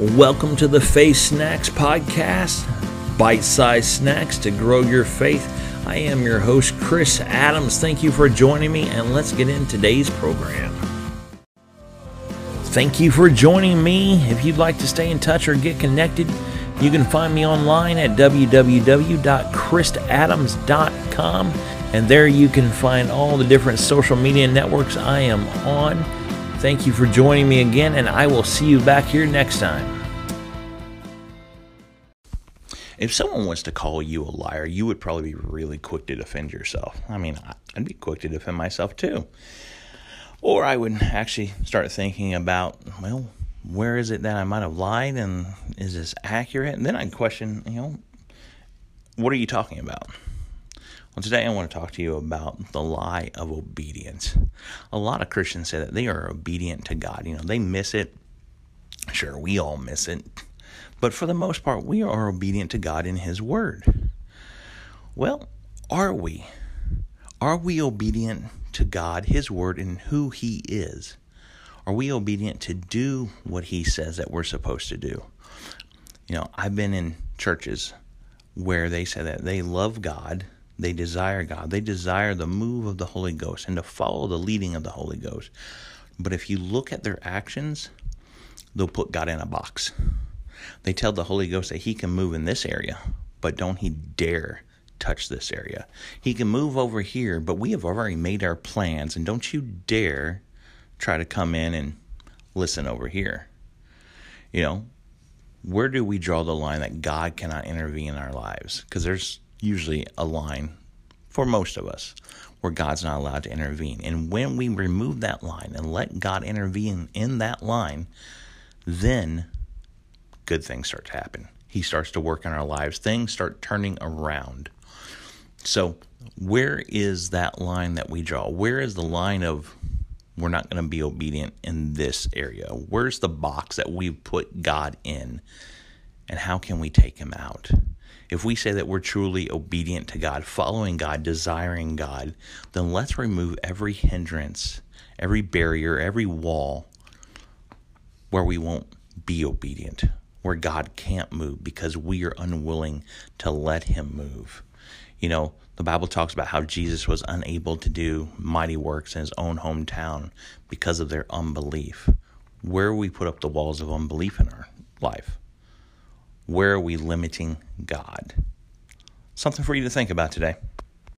Welcome to the Faith Snacks Podcast, bite sized snacks to grow your faith. I am your host, Chris Adams. Thank you for joining me, and let's get in today's program. Thank you for joining me. If you'd like to stay in touch or get connected, you can find me online at www.chrisadams.com, and there you can find all the different social media networks I am on. Thank you for joining me again, and I will see you back here next time. If someone wants to call you a liar, you would probably be really quick to defend yourself. I mean, I'd be quick to defend myself too. Or I would actually start thinking about, well, where is it that I might have lied and is this accurate? And then I'd question, you know, what are you talking about? Well, today I want to talk to you about the lie of obedience. A lot of Christians say that they are obedient to God. You know, they miss it. Sure, we all miss it. But for the most part, we are obedient to God in His Word. Well, are we? Are we obedient to God, His Word, and who He is? Are we obedient to do what He says that we're supposed to do? You know, I've been in churches where they say that they love God they desire God. They desire the move of the Holy Ghost and to follow the leading of the Holy Ghost. But if you look at their actions, they'll put God in a box. They tell the Holy Ghost that He can move in this area, but don't He dare touch this area. He can move over here, but we have already made our plans, and don't you dare try to come in and listen over here. You know, where do we draw the line that God cannot intervene in our lives? Because there's usually a line for most of us where God's not allowed to intervene. And when we remove that line and let God intervene in that line, then good things start to happen. He starts to work in our lives. Things start turning around. So, where is that line that we draw? Where is the line of we're not going to be obedient in this area? Where's the box that we've put God in? And how can we take him out? If we say that we're truly obedient to God, following God, desiring God, then let's remove every hindrance, every barrier, every wall where we won't be obedient, where God can't move because we are unwilling to let Him move. You know, the Bible talks about how Jesus was unable to do mighty works in his own hometown because of their unbelief. Where we put up the walls of unbelief in our life? Where are we limiting God? Something for you to think about today.